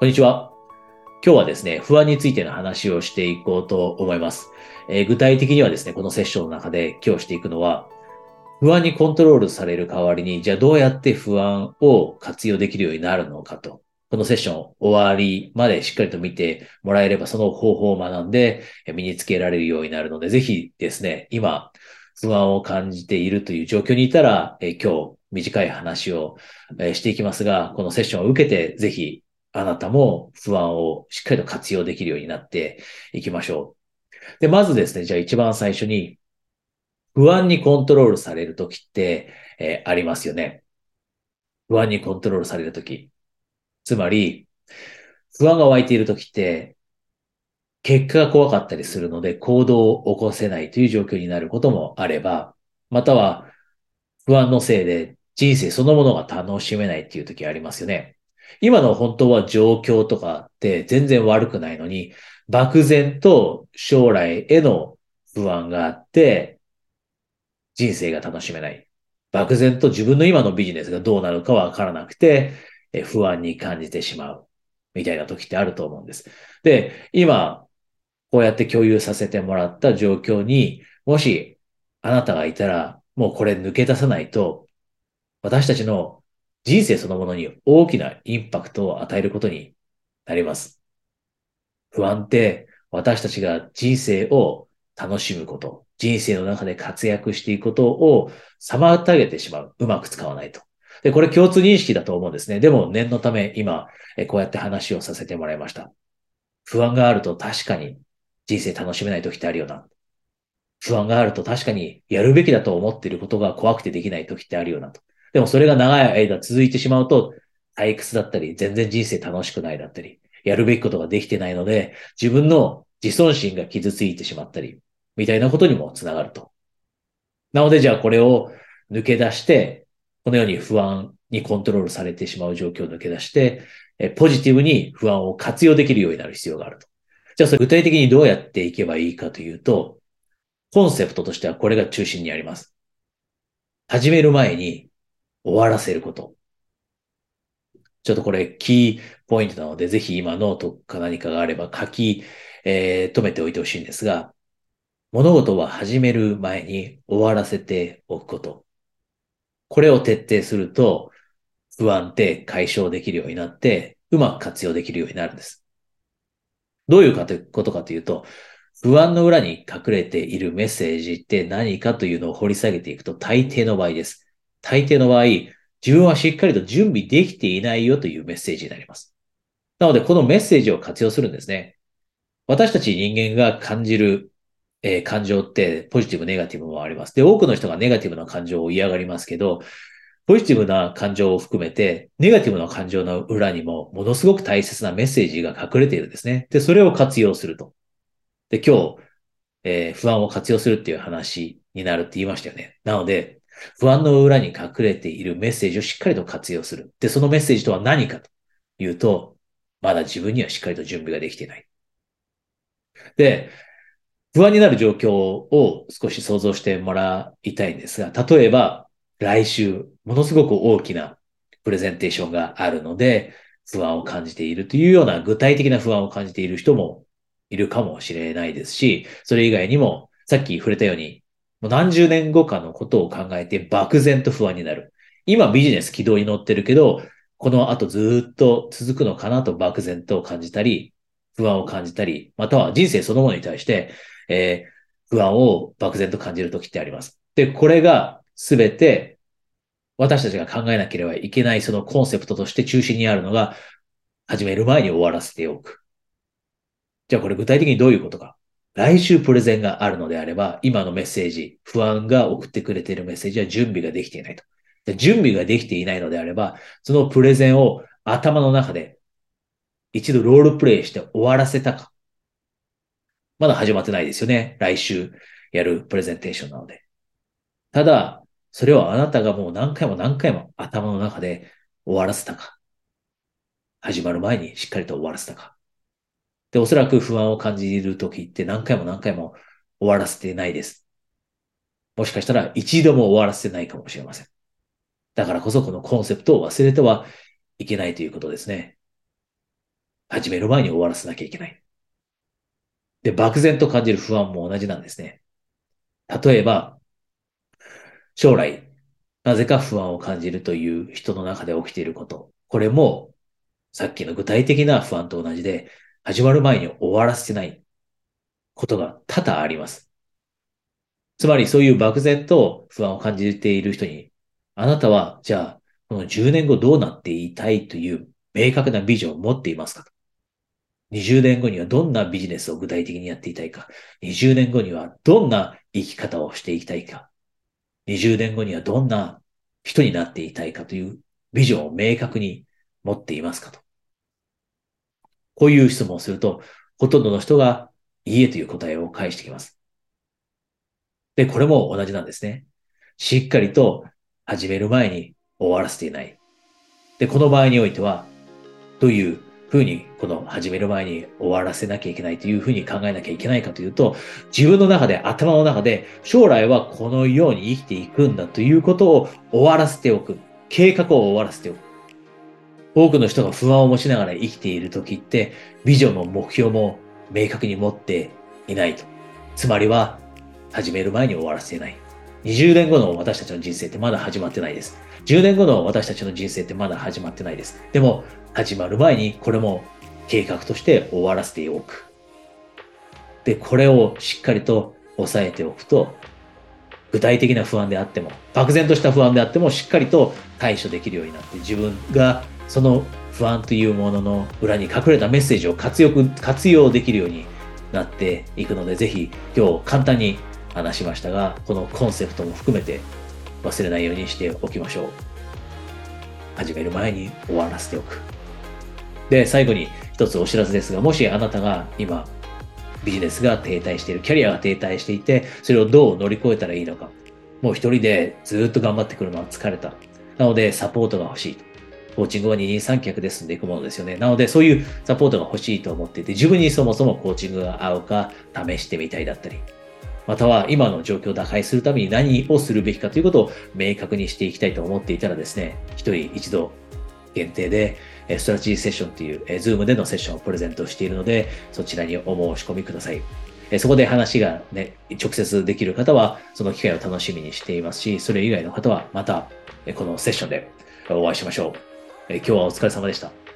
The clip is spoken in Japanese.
こんにちは。今日はですね、不安についての話をしていこうと思います。えー、具体的にはですね、このセッションの中で今日していくのは、不安にコントロールされる代わりに、じゃあどうやって不安を活用できるようになるのかと。このセッション終わりまでしっかりと見てもらえれば、その方法を学んで身につけられるようになるので、ぜひですね、今、不安を感じているという状況にいたら、え今日短い話をえしていきますが、このセッションを受けて、ぜひあなたも不安をしっかりと活用できるようになっていきましょう。で、まずですね、じゃあ一番最初に、不安にコントロールされるときって、えー、ありますよね。不安にコントロールされるとき。つまり、不安が湧いているときって、結果が怖かったりするので行動を起こせないという状況になることもあれば、または不安のせいで人生そのものが楽しめないっていう時ありますよね。今の本当は状況とかって全然悪くないのに、漠然と将来への不安があって、人生が楽しめない。漠然と自分の今のビジネスがどうなるかわからなくて、不安に感じてしまう。みたいな時ってあると思うんです。で、今、こうやって共有させてもらった状況に、もしあなたがいたら、もうこれ抜け出さないと、私たちの人生そのものに大きなインパクトを与えることになります。不安って私たちが人生を楽しむこと、人生の中で活躍していくことを妨げてしまう。うまく使わないと。で、これ共通認識だと思うんですね。でも念のため今、こうやって話をさせてもらいました。不安があると確かに人生楽しめない時ってあるよな。不安があると確かにやるべきだと思っていることが怖くてできない時ってあるよなと。でもそれが長い間続いてしまうと、退屈だったり、全然人生楽しくないだったり、やるべきことができてないので、自分の自尊心が傷ついてしまったり、みたいなことにもつながると。なので、じゃあこれを抜け出して、このように不安にコントロールされてしまう状況を抜け出して、ポジティブに不安を活用できるようになる必要があると。じゃあそれ具体的にどうやっていけばいいかというと、コンセプトとしてはこれが中心にあります。始める前に終わらせること。ちょっとこれキーポイントなので、ぜひ今ノートか何かがあれば書き、えー、留めておいてほしいんですが、物事は始める前に終わらせておくこと。これを徹底すると、不安って解消できるようになって、うまく活用できるようになるんです。どういうことかというと、不安の裏に隠れているメッセージって何かというのを掘り下げていくと大抵の場合です。大抵の場合、自分はしっかりと準備できていないよというメッセージになります。なので、このメッセージを活用するんですね。私たち人間が感じる、えー、感情ってポジティブ、ネガティブもあります。で、多くの人がネガティブな感情を嫌がりますけど、ポジティブな感情を含めて、ネガティブな感情の裏にもものすごく大切なメッセージが隠れているんですね。で、それを活用すると。で、今日、えー、不安を活用するっていう話になるって言いましたよね。なので、不安の裏に隠れているメッセージをしっかりと活用する。で、そのメッセージとは何かというと、まだ自分にはしっかりと準備ができていない。で、不安になる状況を少し想像してもらいたいんですが、例えば、来週、ものすごく大きなプレゼンテーションがあるので、不安を感じているというような具体的な不安を感じている人もいるかもしれないですし、それ以外にも、さっき触れたように、もう何十年後かのことを考えて漠然と不安になる。今ビジネス軌道に乗ってるけど、この後ずっと続くのかなと漠然と感じたり、不安を感じたり、または人生そのものに対して、えー、不安を漠然と感じるときってあります。で、これがすべて私たちが考えなければいけないそのコンセプトとして中心にあるのが、始める前に終わらせておく。じゃあこれ具体的にどういうことか。来週プレゼンがあるのであれば、今のメッセージ、不安が送ってくれているメッセージは準備ができていないと。で準備ができていないのであれば、そのプレゼンを頭の中で一度ロールプレイして終わらせたか。まだ始まってないですよね。来週やるプレゼンテーションなので。ただ、それをあなたがもう何回も何回も頭の中で終わらせたか。始まる前にしっかりと終わらせたか。で、おそらく不安を感じるときって何回も何回も終わらせてないです。もしかしたら一度も終わらせてないかもしれません。だからこそこのコンセプトを忘れてはいけないということですね。始める前に終わらせなきゃいけない。で、漠然と感じる不安も同じなんですね。例えば、将来、なぜか不安を感じるという人の中で起きていること。これも、さっきの具体的な不安と同じで、始まる前に終わらせてないことが多々あります。つまりそういう漠然と不安を感じている人に、あなたは、じゃあ、この10年後どうなっていたいという明確なビジョンを持っていますか ?20 年後にはどんなビジネスを具体的にやっていたいか ?20 年後にはどんな生き方をしていきたいか ?20 年後にはどんな人になっていたいかというビジョンを明確に持っていますかと。こういう質問をすると、ほとんどの人がいいえという答えを返してきます。で、これも同じなんですね。しっかりと始める前に終わらせていない。で、この場合においては、どういうふうにこの始める前に終わらせなきゃいけないというふうに考えなきゃいけないかというと、自分の中で、頭の中で、将来はこのように生きていくんだということを終わらせておく。計画を終わらせておく。多くの人が不安を持ちながら生きている時って、ビジョンも目標も明確に持っていないと。つまりは、始める前に終わらせない。20年後の私たちの人生ってまだ始まってないです。10年後の私たちの人生ってまだ始まってないです。でも、始まる前にこれも計画として終わらせておく。で、これをしっかりと抑えておくと、具体的な不安であっても、漠然とした不安であっても、しっかりと対処できるようになって、自分がその不安というものの裏に隠れたメッセージを活用活用できるようになっていくので、ぜひ今日簡単に話しましたが、このコンセプトも含めて忘れないようにしておきましょう。始める前に終わらせておく。で、最後に一つお知らせですが、もしあなたが今、ビジネスが停滞している、キャリアが停滞していて、それをどう乗り越えたらいいのか。もう一人でずっと頑張ってくるのは疲れた。なので、サポートが欲しい。コーチングは二人三脚で進んでいくものですよね。なので、そういうサポートが欲しいと思っていて、自分にそもそもコーチングが合うか試してみたいだったり、または今の状況を打開するために何をするべきかということを明確にしていきたいと思っていたらですね、一人一度限定で、ストラテジーセッションという、ズームでのセッションをプレゼントしているので、そちらにお申し込みください。そこで話がね、直接できる方は、その機会を楽しみにしていますし、それ以外の方はまた、このセッションでお会いしましょう。今日はお疲れ様でした。